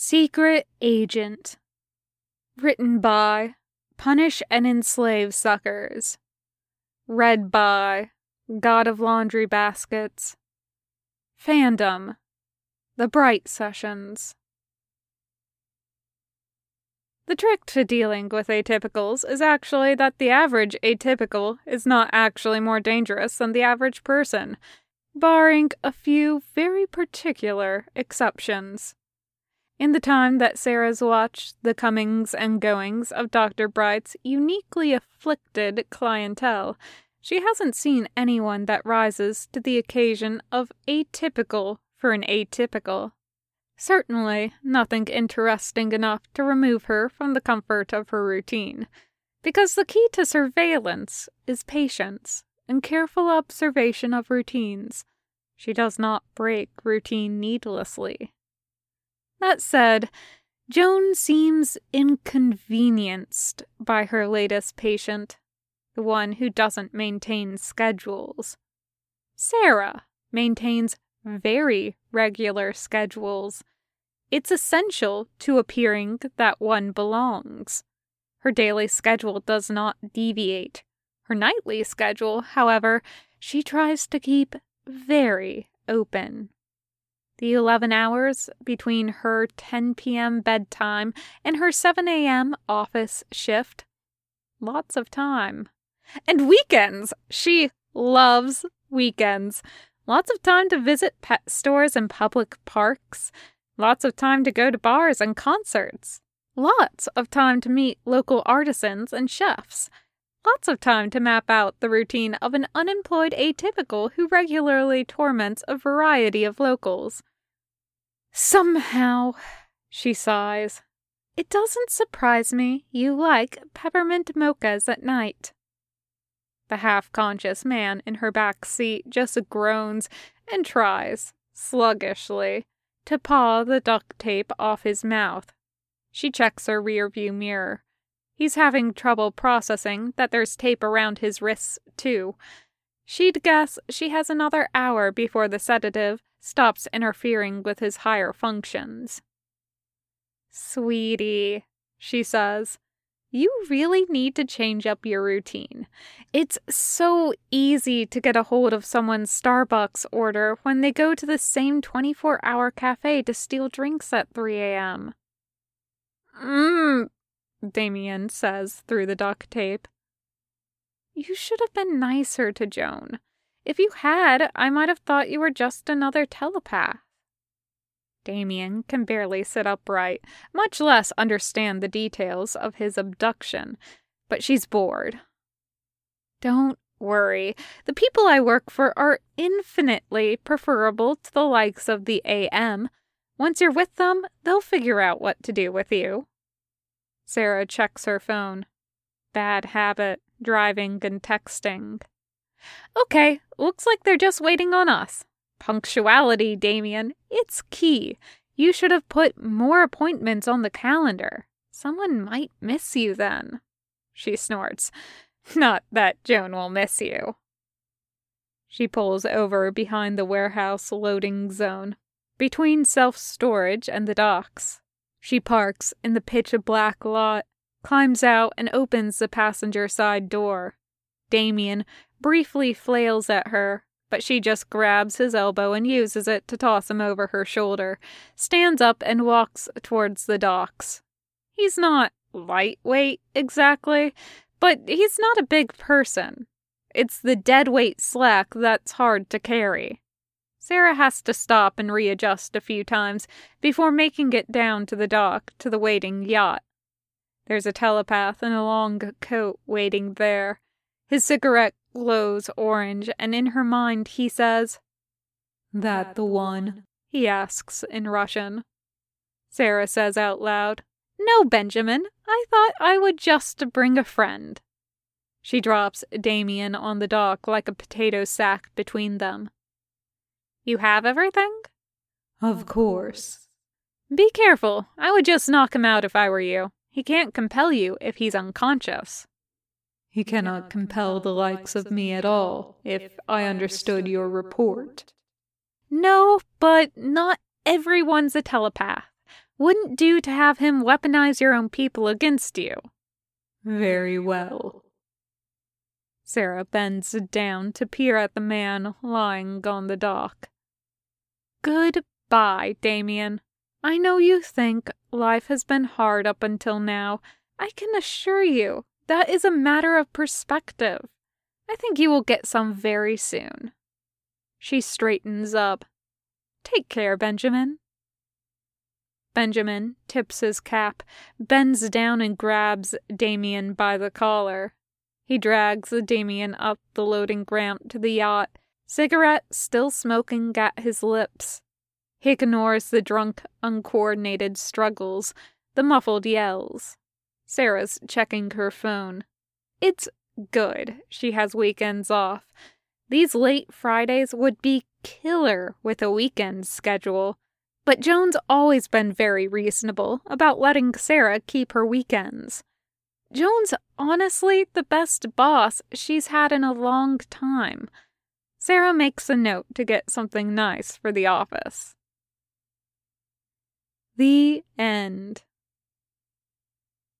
Secret Agent. Written by Punish and Enslave Suckers. Read by God of Laundry Baskets. Fandom. The Bright Sessions. The trick to dealing with atypicals is actually that the average atypical is not actually more dangerous than the average person, barring a few very particular exceptions. In the time that Sarah's watched the comings and goings of Dr. Bright's uniquely afflicted clientele, she hasn't seen anyone that rises to the occasion of atypical for an atypical. Certainly nothing interesting enough to remove her from the comfort of her routine, because the key to surveillance is patience and careful observation of routines. She does not break routine needlessly. That said, Joan seems inconvenienced by her latest patient, the one who doesn't maintain schedules. Sarah maintains very regular schedules. It's essential to appearing that one belongs. Her daily schedule does not deviate. Her nightly schedule, however, she tries to keep very open. The 11 hours between her 10 p.m. bedtime and her 7 a.m. office shift. Lots of time. And weekends! She loves weekends. Lots of time to visit pet stores and public parks. Lots of time to go to bars and concerts. Lots of time to meet local artisans and chefs. Lots of time to map out the routine of an unemployed atypical who regularly torments a variety of locals. Somehow, she sighs, it doesn't surprise me you like peppermint mochas at night. The half conscious man in her back seat just groans and tries, sluggishly, to paw the duct tape off his mouth. She checks her rearview mirror. He's having trouble processing that there's tape around his wrists, too. She'd guess she has another hour before the sedative stops interfering with his higher functions. Sweetie, she says, you really need to change up your routine. It's so easy to get a hold of someone's Starbucks order when they go to the same 24 hour cafe to steal drinks at 3 a.m. Mmm, Damien says through the duct tape. You should have been nicer to Joan. If you had, I might have thought you were just another telepath. Damien can barely sit upright, much less understand the details of his abduction, but she's bored. Don't worry. The people I work for are infinitely preferable to the likes of the AM. Once you're with them, they'll figure out what to do with you. Sarah checks her phone. Bad habit, driving and texting. Okay, looks like they're just waiting on us. Punctuality, Damien. It's key. You should have put more appointments on the calendar. Someone might miss you then. She snorts. Not that Joan will miss you. She pulls over behind the warehouse loading zone, between self storage and the docks. She parks in the pitch of black lot, climbs out, and opens the passenger side door. Damien briefly flails at her, but she just grabs his elbow and uses it to toss him over her shoulder, stands up, and walks towards the docks. He's not lightweight exactly, but he's not a big person. It's the dead weight slack that's hard to carry. Sarah has to stop and readjust a few times before making it down to the dock to the waiting yacht. There's a telepath in a long coat waiting there. His cigarette glows orange, and in her mind he says, That the one? he asks in Russian. Sarah says out loud, No, Benjamin, I thought I would just bring a friend. She drops Damien on the dock like a potato sack between them. You have everything? Of course. Be careful. I would just knock him out if I were you. He can't compel you if he's unconscious. He cannot compel the likes of me at all, if I understood your report. No, but not everyone's a telepath. Wouldn't do to have him weaponize your own people against you. Very well. Sarah bends down to peer at the man lying on the dock. Goodbye, Damien. I know you think life has been hard up until now. I can assure you that is a matter of perspective. I think you will get some very soon. She straightens up. Take care, Benjamin. Benjamin tips his cap, bends down, and grabs Damien by the collar. He drags Damien up the loading ramp to the yacht, cigarette still smoking at his lips. He ignores the drunk, uncoordinated struggles, the muffled yells. Sarah's checking her phone. It's good she has weekends off. These late Fridays would be killer with a weekend schedule. But Joan's always been very reasonable about letting Sarah keep her weekends. Joan's honestly the best boss she's had in a long time. Sarah makes a note to get something nice for the office. The end.